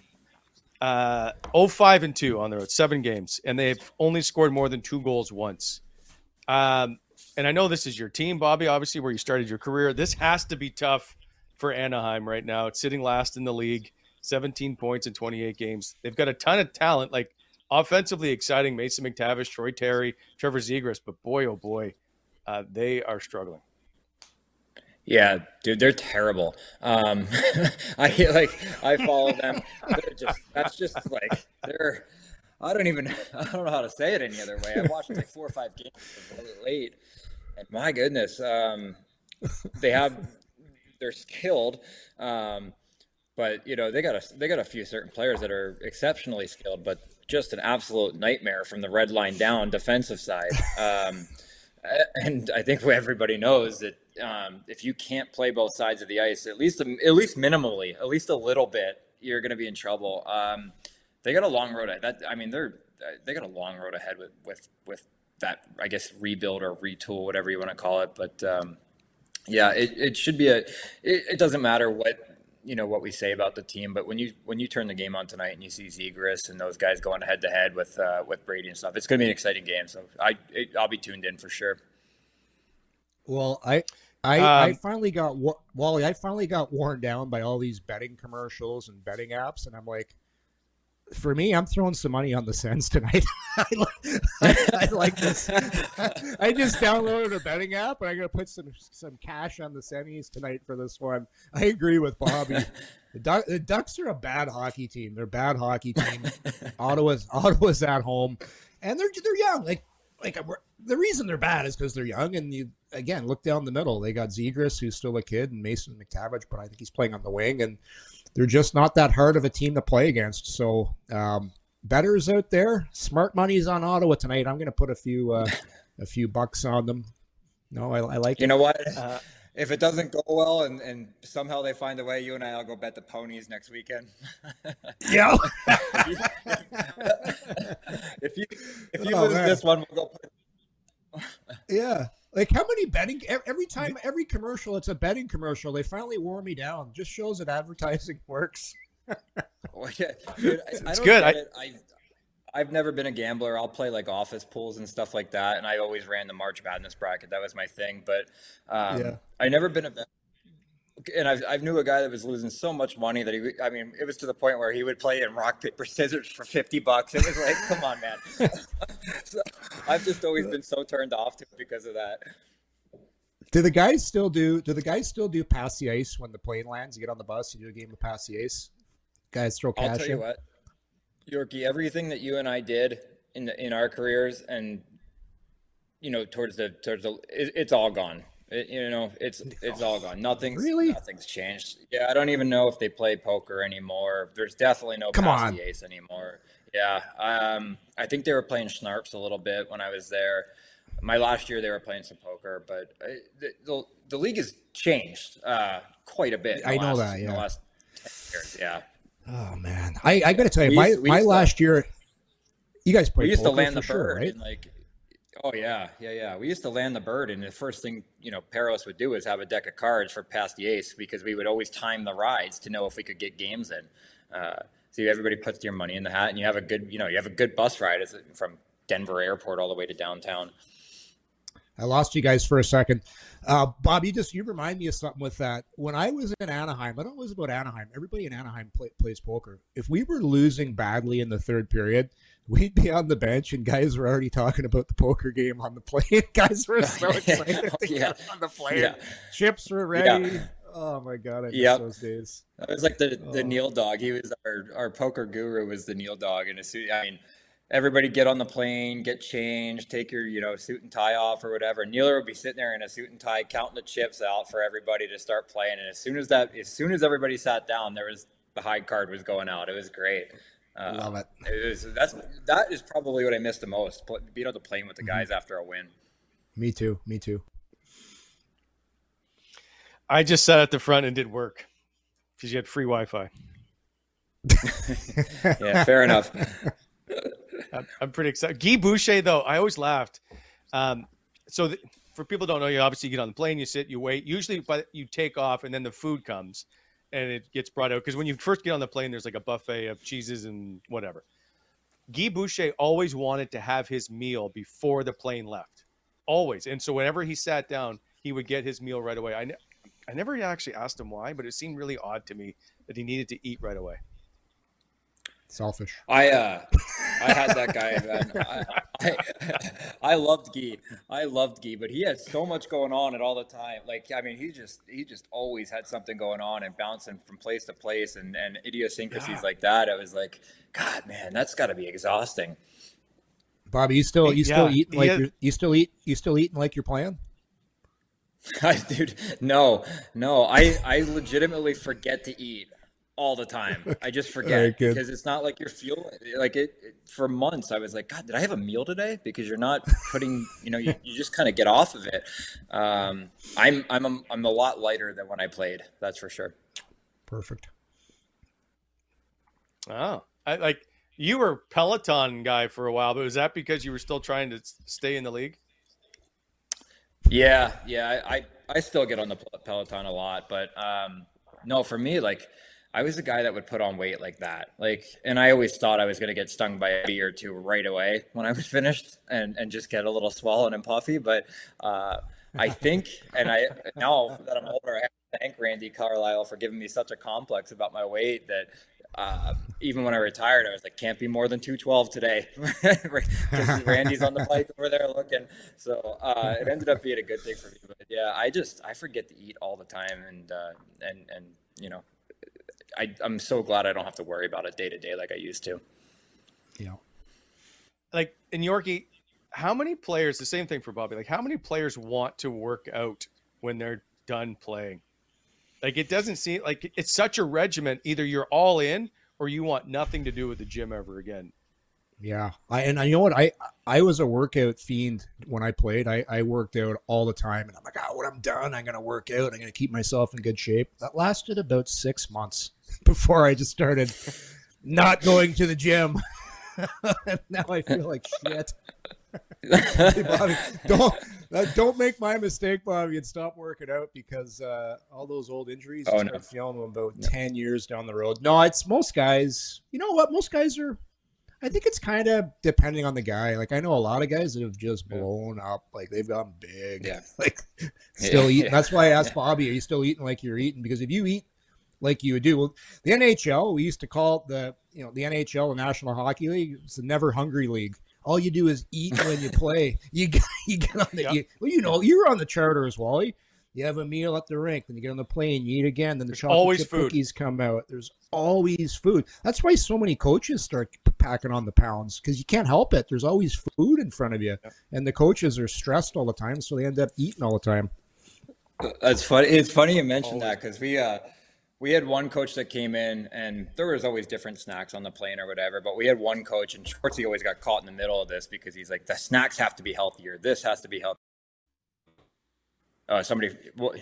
Uh, 05 and 2 on the road, seven games, and they've only scored more than two goals once. Um, and I know this is your team, Bobby, obviously where you started your career. This has to be tough for Anaheim right now. It's sitting last in the league, 17 points in 28 games. They've got a ton of talent, like offensively exciting Mason McTavish, Troy Terry, Trevor Zegras, but boy, oh boy, uh, they are struggling. Yeah, dude, they're terrible. Um, [LAUGHS] I like I follow them. They're just that's just like they're. I don't even [LAUGHS] I don't know how to say it any other way. I watched like four or five games late, and my goodness, um, they have they're skilled, um, but you know they got a they got a few certain players that are exceptionally skilled, but just an absolute nightmare from the red line down defensive side. Um, and I think [LAUGHS] everybody knows that um, if you can't play both sides of the ice, at least at least minimally, at least a little bit, you're going to be in trouble. Um, they got a long road ahead. That I mean, they're they got a long road ahead with with with that I guess rebuild or retool, whatever you want to call it. But um, yeah, it, it should be a. It, it, doesn't matter what you know what we say about the team, but when you when you turn the game on tonight and you see Zegras and those guys going head to head with uh, with Brady and stuff, it's going to be an exciting game. So I it, I'll be tuned in for sure. Well, I. I, um, I finally got Wally. I finally got worn down by all these betting commercials and betting apps, and I'm like, for me, I'm throwing some money on the Sens tonight. [LAUGHS] I, like, [LAUGHS] I, like this. [LAUGHS] I just downloaded a betting app, and I'm gonna put some some cash on the semis tonight for this one. I agree with Bobby. The, Duck, the Ducks are a bad hockey team. They're a bad hockey team. Ottawa's Ottawa's at home, and they're they're young. Like like the reason they're bad is because they're young. And you again look down the middle. They got Zegras, who's still a kid, and Mason McTavish, but I think he's playing on the wing and they're just not that hard of a team to play against. So um, betters out there, smart money's on Ottawa tonight. I'm going to put a few uh, [LAUGHS] a few bucks on them. No, I, I like. It. You it. know what? Uh, if it doesn't go well and, and somehow they find a way, you and I will go bet the ponies next weekend. [LAUGHS] Yeah. [LAUGHS] if you if you Oh, lose man. this one, we'll go. yeah. Like how many betting every time every commercial it's a betting commercial they finally wore me down just shows that advertising [LAUGHS] works Well, yeah, dude, I, [LAUGHS] I It's don't good. I- it. I I've never been a gambler. I'll play like office pools and stuff like that, and I always ran the March Madness bracket. That was my thing. But um, Yeah. I never been a bet. And I, I knew a guy that was losing so much money that he, I mean, it was to the point where he would play in rock, paper, scissors for 50 bucks. It was like, come on, man. [LAUGHS] so I've just always been so turned off to it because of that. do the guys still do do the guys still do pass the ice when the plane lands you get on the bus you do a game of pass the ice guys throw cash I'll tell you in what, Yorkie, everything that you and I did in the, in our careers, and you know, towards the towards the, it, it's all gone. It, you know, it's it's all gone. Nothing's Really? nothing's changed. Yeah, I don't even know if they play poker anymore. There's definitely no Come on. the ace anymore. Yeah, um, I think they were playing schnarps a little bit when I was there. My last year they were playing some poker, but uh, the the, the league has changed uh, quite a bit. I know that, yeah. last 10 years. Yeah. oh man i i gotta tell you We my used- my used to- last year you guys played we used to land for the sure, bird right and like oh yeah yeah yeah. We used to land the bird and the first thing you know Peros would do is have a deck of cards for past the ace because we would always time the rides to know if we could get games in. Uh, so everybody puts your money in the hat and you have a good you know you have a good bus ride from denver airport all the way to downtown I lost you guys for a second. Uh, Bob, you just you remind me of something with that. When I was in Anaheim, I don't know was about Anaheim. Everybody in Anaheim play, plays poker. If we were losing badly in the third period, we'd be on the bench and guys were already talking about the poker game on the plane. [LAUGHS] guys were so [LAUGHS] excited to Yeah. get on the plane. Yeah. Chips were Yeah. ready. Oh my god, I miss Yep. those days. That was like the the Oh. Neil dog. He was our our poker guru was the Neil dog, and as soon, I mean, everybody get on the plane, get changed, take your you know suit and tie off or whatever. Neil would be sitting there in a suit and tie, counting the chips out for everybody to start playing. And as soon as that, as soon as everybody sat down, there was the high card was going out. It was great. Uh, Love it. It was that's that is probably what I missed the most. pl- Being on the plane with the Mm-hmm. guys after a win. Me too. Me too. I just sat at the front and did work because you had free Wi-Fi. [LAUGHS] Yeah, fair enough. [LAUGHS] I'm, pretty excited. Guy Boucher, though, I always laughed. Um, so for people don't know, you obviously get on the plane, you sit, you wait. Usually, but you take off, and then the food comes, and it gets brought out. Because when you first get on the plane, there's like a buffet of cheeses and whatever. Guy Boucher always wanted to have his meal before the plane left, always. And so whenever he sat down, he would get his meal right away. I, ne- I never actually asked him why, but it seemed really odd to me that he needed to eat right away. Selfish. I uh, I had that guy. I, I I loved Guy. I loved Guy, but he had so much going on at all the time. Like I mean, he just he just always had something going on and bouncing from place to place and and idiosyncrasies like that. I was like, God, man, that's got to be exhausting. Bobby, you still you still Yeah, eating he like had- you're, you still eat you still eating like you're playing? [LAUGHS] I, dude, no, no, I I legitimately forget to eat all the time. [LAUGHS] I just forget good. because it's not like you're fueling. Like it, it for months, I was like, God, did I have a meal today? Because you're not putting, you know, you, you just kind of get off of it. Um, I'm I'm a, I'm a lot lighter than when I played. That's for sure. Perfect. Oh, I, like you were Peloton guy for a while, but was that because you were still trying to stay in the league? Yeah, yeah, I, I, I still get on the Peloton a lot, but um, no, for me, like I was the guy that would put on weight like that, like, and I always thought I was gonna get stung by a bee or two right away when I was [LAUGHS] finished, and and just get a little swollen and puffy. But uh, I think, and I now that I'm older, I have to thank Randy Carlyle for giving me such a complex about my weight that. Uh, even when I retired, I was like, can't be more than 212 today. [LAUGHS] Randy's on the bike over there looking. So uh, it ended up being a good thing for me. But yeah, I just I forget to eat all the time, and uh, and and you know, I I'm so glad I don't have to worry about it day to day like I used to. Yeah. Like in Yorkie, how many players? The same thing for Bobby. Like how many players want to work out when they're done playing? Like it doesn't seem like it's such a regiment. Either you're all in or you want nothing to do with the gym ever again. Yeah, I and I you know what I I was a workout fiend when I played. I I worked out all the time, and I'm like, oh, when I'm done, I'm gonna work out. I'm gonna keep myself in good shape. That lasted about six months [LAUGHS] before I just started not going to the gym. and [LAUGHS] now I feel like shit. Hey, Bobby, [LAUGHS] don't uh, don't make my mistake, Bobby, and stop working out because uh, all those old injuries. Oh, you no. feeling them about ten years down the road. No, it's most guys. You know what? Most guys are. I think it's kind of depending on the guy. Like I know a lot of guys that have just blown up. Like they've gotten big. Yeah. [LAUGHS] Like still Yeah. eating. That's why I asked [LAUGHS] Bobby, "Are you still eating like you're eating?" Because if you eat like you would do, well, the NHL we used to call it the you know the NHL, the National Hockey League. It's the never hungry league. All you do is eat when you play. [LAUGHS] You get you get on the Yep. you, well, you know you're on the charters, Wally. You have a meal at the rink, then you get on the plane, you eat again, then the There's chocolate always chip food. cookies come out. There's always food. That's why so many coaches start packing on the pounds because you can't help it. There's always food in front of you, and the coaches are stressed all the time, so they end up eating all the time. That's funny. It's funny you mentioned that because we uh we had one coach that came in and there was always different snacks on the plane or whatever. But we had one coach and Schwartzy always got caught in the middle of this because he's like the snacks have to be healthier. This has to be healthy. Oh, somebody. What,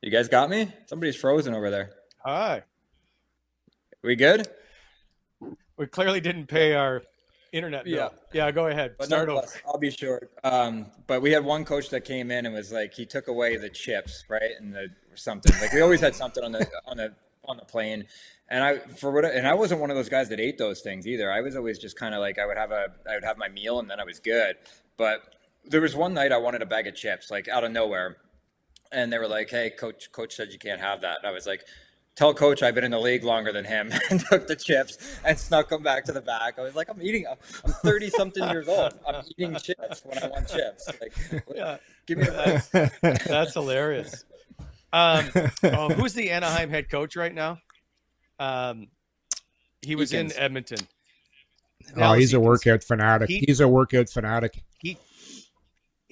you guys got me? Somebody's frozen over there. Hi. We good? We clearly didn't pay our internet bill. Yeah. Yeah, go ahead. But Start over. I'll be short. Um, but we had one coach that came in and was like, he took away the chips, right, and the or something. Like we always had something on the on the on the plane, and I for what and I wasn't one of those guys that ate those things either. I was always just kind of like I would have a I would have my meal and then I was good. But there was one night I wanted a bag of chips, like out of nowhere, and they were like, "Hey, coach, coach said you can't have that." And I was like. Tell coach I've been in the league longer than him [LAUGHS] and took the chips and snuck them back to the back. I was like, I'm eating, I'm 30 something years old. I'm eating chips when I want chips. Like, Yeah, give me a break. [LAUGHS] that's hilarious. Um, oh, who's the Anaheim head coach right now? Um, he was Eakins. in Edmonton. Oh, Dallas he's a workout fanatic. He- he's a workout fanatic. he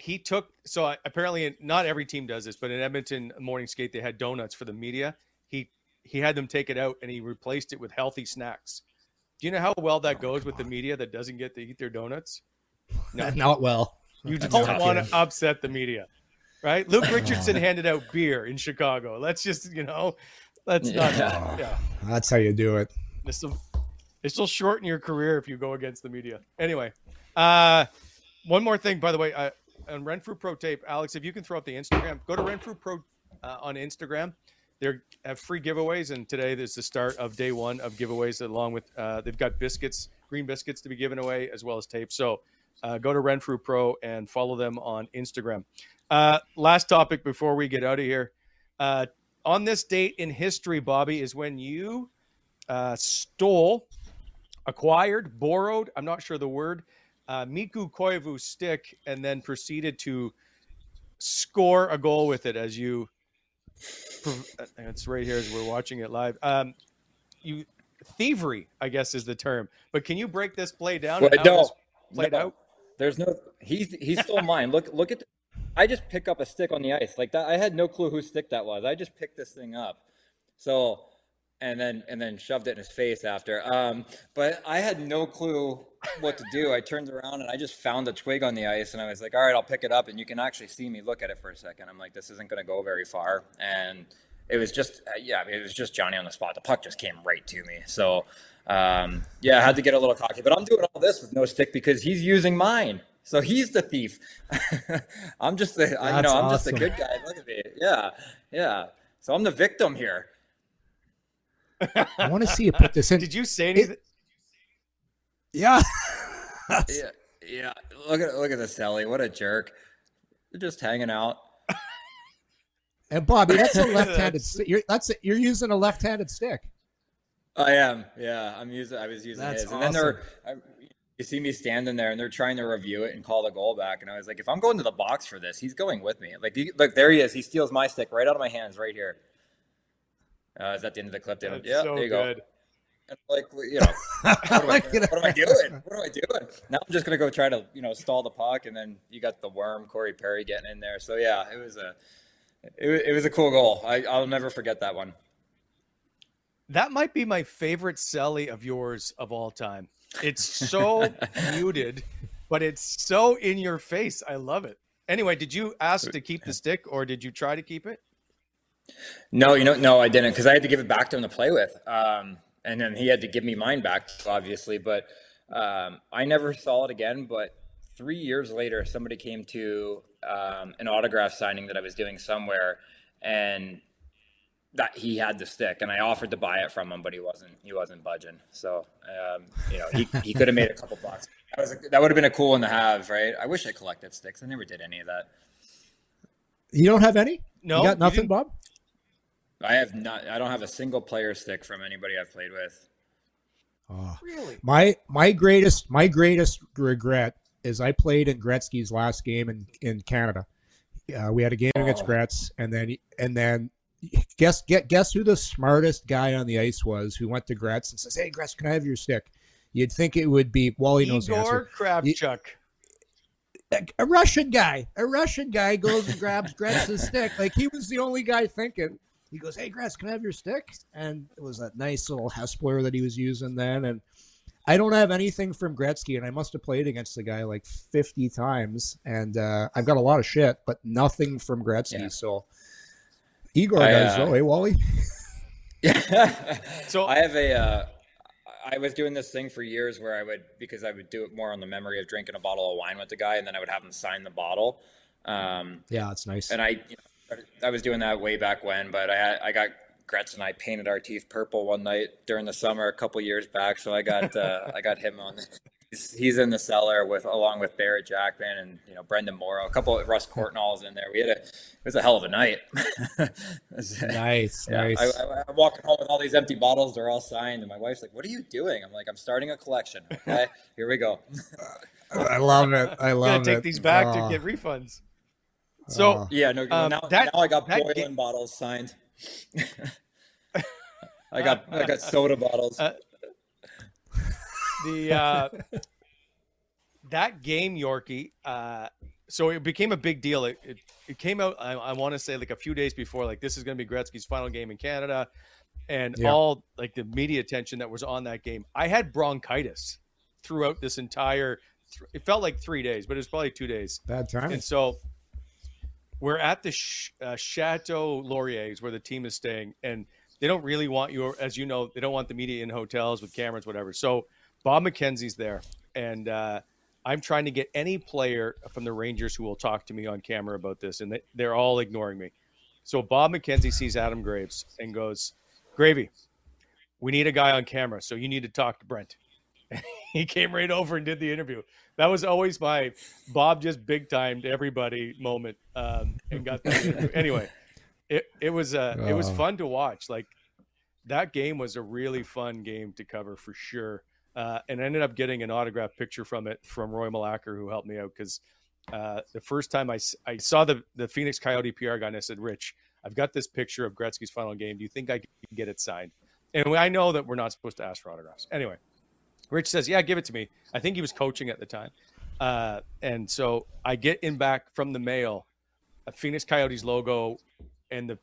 he took so I- apparently not every team does this, but in Edmonton morning skate they had donuts for the media. He he had them take it out and he replaced it with healthy snacks. Do you know how well that goes with the media that doesn't get to eat their donuts? No, [LAUGHS] Not well. you That's don't want to upset the media, right? Luke Richardson handed out beer in Chicago. Let's just you know, let's not. Yeah. Yeah, That's how you do it. this will this will shorten your career if you go against the media. Anyway, uh, one more thing, by the way, uh, on Renfrew Pro Tape, Alex, if you can throw up the Instagram, go to Renfrew Pro uh, on Instagram. They have free giveaways, and today is the start of day one of giveaways. Along with uh, they've got biscuits, green biscuits to be given away, as well as tape. So uh, go to Renfrew Pro and follow them on Instagram. Uh, last topic before we get out of here. Uh, on this date in history, Bobby, is when you uh, stole, acquired, borrowed, I'm not sure the word, uh, Mikko Koivu's stick, and then proceeded to score a goal with it as you. It's right here as we're watching it live. Um, you thievery, I guess, is the term. But can you break this play down? Well, and how it no, was played no. out? There's no. He's he stole mine. Look look at. The, I just pick up a stick on the ice like that. I had no clue whose stick that was. I just picked this thing up. So, and then and then shoved it in his face after. Um, but I had no clue what to do. I turned around and I just found a twig on the ice, and I was like, "All right, I'll pick it up." And you can actually see me look at it for a second. I'm like, "This isn't going to go very far." And it was just, uh, yeah, it was just Johnny on the spot. The puck just came right to me. So, um, yeah, I had to get a little cocky. But I'm doing all this with no stick because he's using mine. So he's the thief. [LAUGHS] I'm just the, I, you know, I'm just a good guy. Look at me. Yeah, yeah. So I'm the victim here. I want to [LAUGHS] see you put this in. Did you say anything? Yeah. [LAUGHS] Yeah, yeah. Look at look at this Sally. What a jerk. They're just hanging out. [LAUGHS] And Bobby, that's a left-handed. sti- You're that's a, you're using a left-handed stick. I am. Yeah, I'm using. I was using That's his, and then they're. I, you see me standing there, and they're trying to review it and call the goal back, and I was like, if I'm going to the box for this, he's going with me. Like, he, look, there he is. He steals my stick right out of my hands, right here. Uh, is that the end of the clip? That's yeah, so there you go. good. And like, you know, [LAUGHS] what am, I, what am I [LAUGHS] doing? What am I doing? Now I'm just gonna go try to, you know, stall the puck, and then you got the worm, Corey Perry getting in there. So yeah, it was a, it, it was a cool goal. I, I'll never forget that one. That might be my favorite celly of yours of all time. It's so [LAUGHS] muted, but it's so in your face. I love it. Anyway, did you ask to keep the stick or did you try to keep it? No, you know, no, I didn't because I had to give it back to him to play with, um, and then he had to give me mine back, obviously. But um, I never saw it again. But three years later, somebody came to um, an autograph signing that I was doing somewhere, and that he had the stick, and I offered to buy it from him, but he wasn't he wasn't budging. So um, you know, he, he could have made a couple bucks. That was a, that would have been a cool one to have, right? I wish I collected sticks. I never did any of that. You don't have any? No, you got nothing, didn't- Bob. I have not. I don't have a single player stick from anybody I've played with. Oh. Really? My my greatest my greatest regret is I played in Gretzky's last game in in Canada. Uh, we had a game against Oh. Gretz, and then and then guess get guess who the smartest guy on the ice was who went to Gretz and says, "Hey, Gretz, can I have your stick?" You'd think it would be Wally knows the answer. Igor Kravchuk. A, a Russian guy, a Russian guy goes and grabs Gretz's stick. Like he was the only guy thinking. He goes, "Hey, Gretz, can I have your stick?" And it was that nice little Hespeler that he was using then, and I don't have anything from Gretzky, and I must have played against the guy like 50 times, and uh, I've got a lot of shit, but nothing from Gretzky. Yeah. So Igor I, does, uh, though, eh, Wally? [LAUGHS] [LAUGHS] So- I have a. Uh, I was doing this thing for years where I would because I would do it more on the memory of drinking a bottle of wine with the guy, and then I would have him sign the bottle. Um, Yeah, it's nice. and I, you know, I was doing that way back when, but I I got Gretz and I painted our teeth purple one night during the summer a couple years back. So I got uh, [LAUGHS] I got him on. He's, he's in the cellar with along with Barrett Jackman and you know Brendan Morrow, a couple of Russ [LAUGHS] Courtnall's in there. We had a it was a hell of a night. Was- [LAUGHS] nice, yeah, nice. I, I, I'm walking home with all these empty bottles. They're all signed, and my wife's like, "What are you doing?" I'm like, "I'm starting a collection." Okay, here we go. I love it. I I'm love gonna take it. these back Oh, to get refunds. So oh. Yeah, no. Um, now, that- now I got that Boylan ga- bottles signed. [LAUGHS] I got I got soda bottles. Uh, the uh, that game Yorkie uh, so it became a big deal it, it, it came out i, I want to say like a few days before like this is going to be gretzky's final game in canada and Yeah. all like the media attention that was on that game i had bronchitis throughout this entire th- it felt like three days but it was probably two days Bad time. and so we're at the Ch- uh, Chateau Laurier's where the team is staying, and they don't really want you, as you know, they don't want the media in hotels with cameras, whatever. So Bob McKenzie's there, and uh, I'm trying to get any player from the Rangers who will talk to me on camera about this, and they, they're all ignoring me. So Bob McKenzie sees Adam Graves and goes, "Gravy, we need a guy on camera, so you need to talk to Brent." [LAUGHS] he came right over and did the interview. That was always my Bob just big timed everybody moment, um, and got that. [LAUGHS] Anyway, it it was uh, it was Oh. fun to watch. Like that game was a really fun game to cover for sure. Uh, and I ended up getting an autograph picture from it from Roy Malacker, who helped me out because uh, the first time I, I saw the the Phoenix Coyote PR guy, and I said, "Rich, I've got this picture of Gretzky's final game. Do you think I can get it signed?" And I know that we're not supposed to ask for autographs. Anyway, Rich says, "Yeah, give it to me." I think he was coaching at the time, uh, and so I get in back from the mail a Phoenix Coyotes logo and the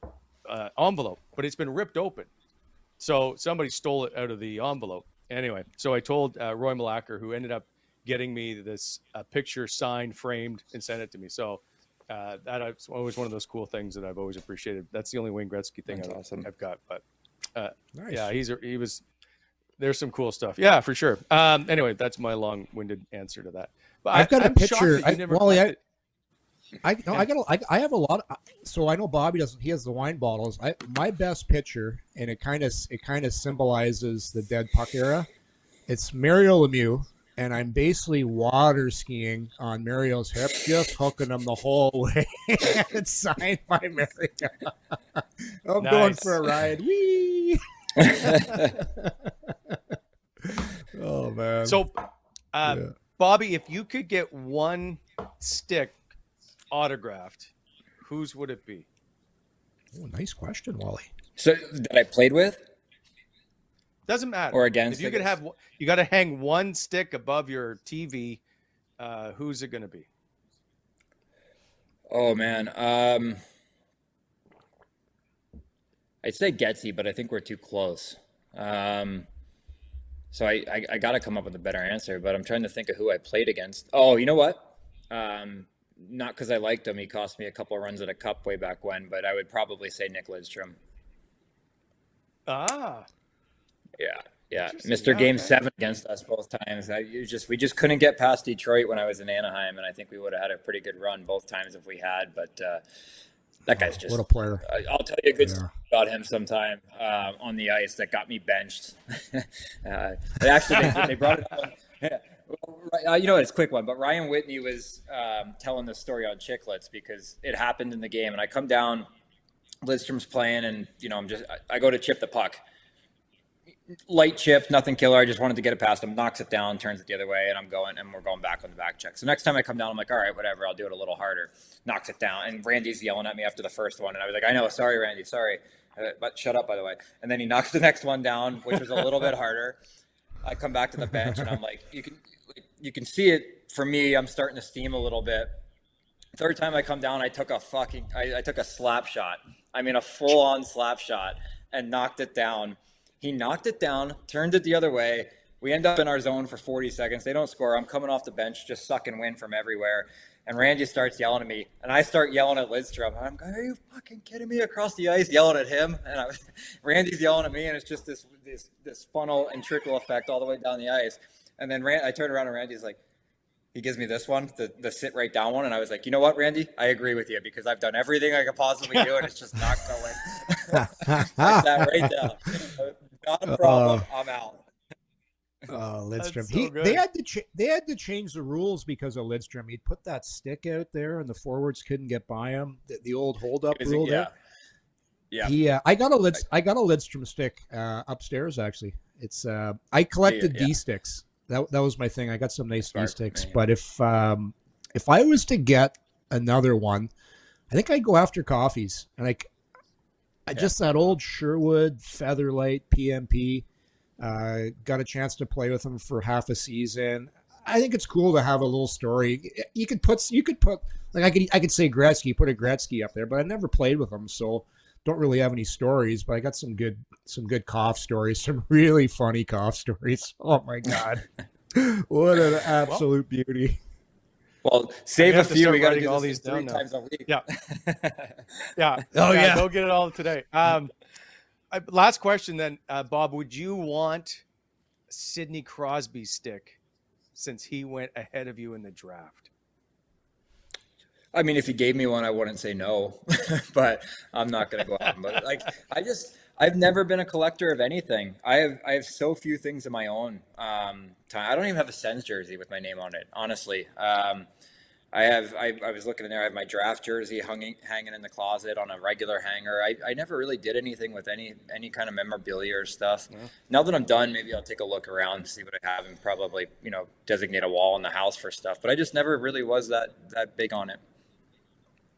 uh, envelope, but it's been ripped open. So somebody stole it out of the envelope. Anyway, so I told uh, Roy Malacker, who ended up getting me this uh, picture signed, framed, and sent it to me. So uh, that always one of those cool things that I've always appreciated. That's the only Wayne Gretzky thing I've, awesome. I've got. But uh, Nice. yeah, he's a, he was. There's some cool stuff. Yeah, for sure. Um, anyway, that's my long-winded answer to that. But I've got a I'm picture- that I- Wally, I- collected- I no, I got. A, I, I have a lot. Of, so I know Bobby doesn't. He has the wine bottles. I my best picture, and it kind of it kind of symbolizes the dead puck era. It's Mario Lemieux, and I'm basically water skiing on Mario's hip, just hooking him the whole [LAUGHS] way. it's signed by Mario. [LAUGHS] I'm going for a ride. Wee. [LAUGHS] oh man. So, uh, Yeah. Bobby, if you could get one stick autographed, whose would it be? Oh, nice question, Wally. So that I played with. Doesn't matter. Or against, If you could have, you got to hang one stick above your TV. Uh, who's it going to be? Oh man, um, I'd say Getzy, but I think we're too close. Um, so I, I, I got to come up with a better answer, but I'm trying to think of who I played against. Oh, you know what? Um, not because I liked him. He cost me a couple runs at a cup way back when, but I would probably say Nick Lidstrom. Ah. Yeah. Yeah, Mr. Game okay. Seven against us both times. I just we just couldn't get past Detroit when I was in Anaheim, and I think we would have had a pretty good run both times if we had. But uh, that guy's just what a player. I'll tell you a good yeah. story about him sometime uh, on the ice that got me benched. [LAUGHS] uh, actually, they, they, brought it up. Uh, [LAUGHS] you know, it's a quick one, but Ryan Whitney was um, telling this story on Chiclets because it happened in the game, and I come down, Lidstrom's playing, and you know, I'm just I, I go to chip the puck light chip, nothing killer. I just wanted to get it past him. Knocks it down, turns it the other way, and I'm going, and we're going back on the back check. So next time I come down, I'm like, all right, whatever. I'll do it a little harder. Knocks it down, and Randy's yelling at me after the first one, and I was like, I know, sorry, Randy, sorry, uh, but shut up, by the way. And then he knocks the next one down, which was a little bit harder. I come back to the bench, and I'm like, you can, you can see it for me. I'm starting to steam a little bit. Third time I come down, I took a fucking, I, I took a slap shot. I mean, a full on slap shot, and knocked it down he knocked it down, turned it the other way. We end up in our zone for 40 seconds. They don't score. I'm coming off the bench, just sucking wind from everywhere. And Randy starts yelling at me, and I start yelling at Lidstrom. I'm going, "Are you fucking kidding me?" Across the ice, yelling at him, and I, [LAUGHS] Randy's yelling at me, and it's just this this this funnel and trickle effect all the way down the ice. And then Rand, I turn around, and Randy's like, he gives me this one, the, the sit right down one, and I was like, you know what, Randy, I agree with you because I've done everything I could possibly do, and it's just not going. [LAUGHS] that right down. Not a problem. Uh, I'm out. Oh, [LAUGHS] Lidstrom. So he, they had to ch- they had to change the rules because of Lidstrom. He'd put that stick out there, and the forwards couldn't get by him. The, the old hold up rule yeah. there. Yeah. He, uh, I got a Lid- I got a Lidstrom stick uh, upstairs. Actually, it's uh, I collected yeah, yeah. D sticks. That that was my thing. I got some nice D sticks, but if um, if I was to get another one, I think I'd go after Coffey's. And like yeah. just that old Sherwood Featherlight PMP. Uh, got a chance to play with him for half a season. I think it's cool to have a little story. You could put you could put like I could I could say Gretzky, put a Gretzky up there, but I never played with him, so don't really have any stories. But I got some good some good cough stories, [LAUGHS] some really funny cough stories. Oh my god, [LAUGHS] what an absolute well, beauty! Well, save a few. We got to do all these three times a week. Yeah. [LAUGHS] yeah. Oh yeah. yeah. Go get it all today. Um, last question then, uh, Bob. Would you want Sidney Crosby stick since he went ahead of you in the draft? I mean, if he gave me one, I wouldn't say no, [LAUGHS] but I'm not going to go out. But like, I just, I've never been a collector of anything. I have, I have so few things of my own. Um, time. I don't even have a Sens jersey with my name on it, honestly. Um, I have. I, I, was looking in there. I have my draft jersey hanging hanging in the closet on a regular hanger. I, I never really did anything with any any kind of memorabilia or stuff. Yeah. Now that I'm done, maybe I'll take a look around, and see what I have, and probably you know designate a wall in the house for stuff. But I just never really was that that big on it.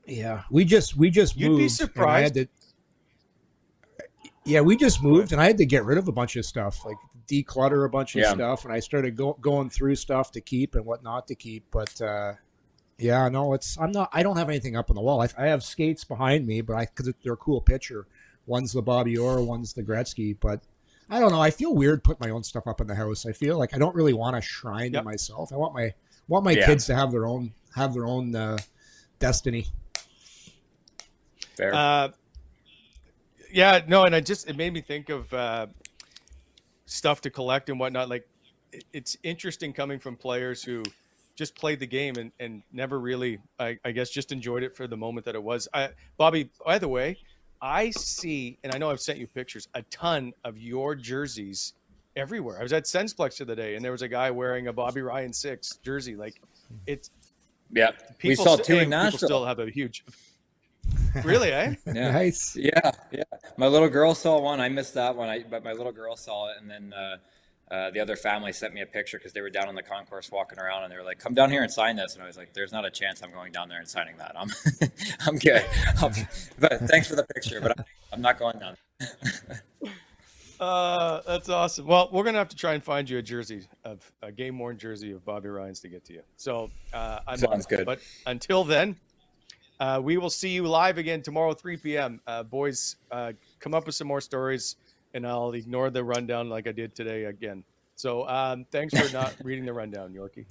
Yeah, we just we just You'd moved. be surprised. To, yeah, we just moved, and I had to get rid of a bunch of stuff, like declutter a bunch of yeah. stuff, and I started go, going through stuff to keep and what not to keep. But uh, yeah, no, it's I'm not. I don't have anything up on the wall. I, I have skates behind me, but I because they're a cool picture. One's the Bobby Orr, one's the Gretzky. But I don't know. I feel weird putting my own stuff up in the house. I feel like I don't really want to shrine yep. to myself. I want my want my yeah. kids to have their own have their own uh, destiny. Fair. Uh, yeah, no, and I just it made me think of uh, stuff to collect and whatnot. Like it's interesting coming from players who just played the game and, and never really, I, I guess, just enjoyed it for the moment that it was. I, Bobby, by the way, I see, and I know I've sent you pictures, a ton of your jerseys everywhere. I was at Sensplex the other day, and there was a guy wearing a Bobby Ryan six jersey. Like, it's yeah. we saw two in Nashville. Still have a huge. Really, eh? Yeah. [LAUGHS] Nice. Yeah, yeah. My little girl saw one. I missed that one. I but my little girl saw it, and then uh, uh, the other family sent me a picture because they were down on the concourse walking around and they were like, "Come down here and sign this." And I was like, "There's not a chance I'm going down there and signing that. I'm, [LAUGHS] I'm good. [LAUGHS] I'll, but thanks for the picture, but I'm, I'm not going down." uh, that's awesome. Well, we're gonna have to try and find you a jersey of a game worn jersey of Bobby Ryan's to get to you. So uh, I'm sounds good. But until then, uh, we will see you live again tomorrow, 3 p.m. Uh, boys, uh, come up with some more stories and I'll ignore the rundown like I did today again. So um, thanks for not [LAUGHS] reading the rundown, Yorkie.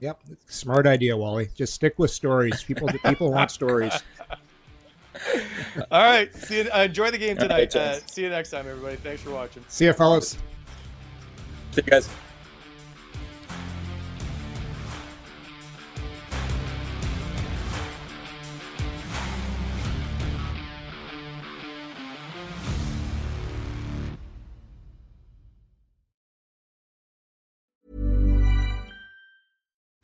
Yep, smart idea, Wally. Just stick with stories. People people want stories. [LAUGHS] All right, see you. Uh, enjoy the game tonight. uh, see you next time, everybody. Thanks for watching. See you, fellas. See you guys.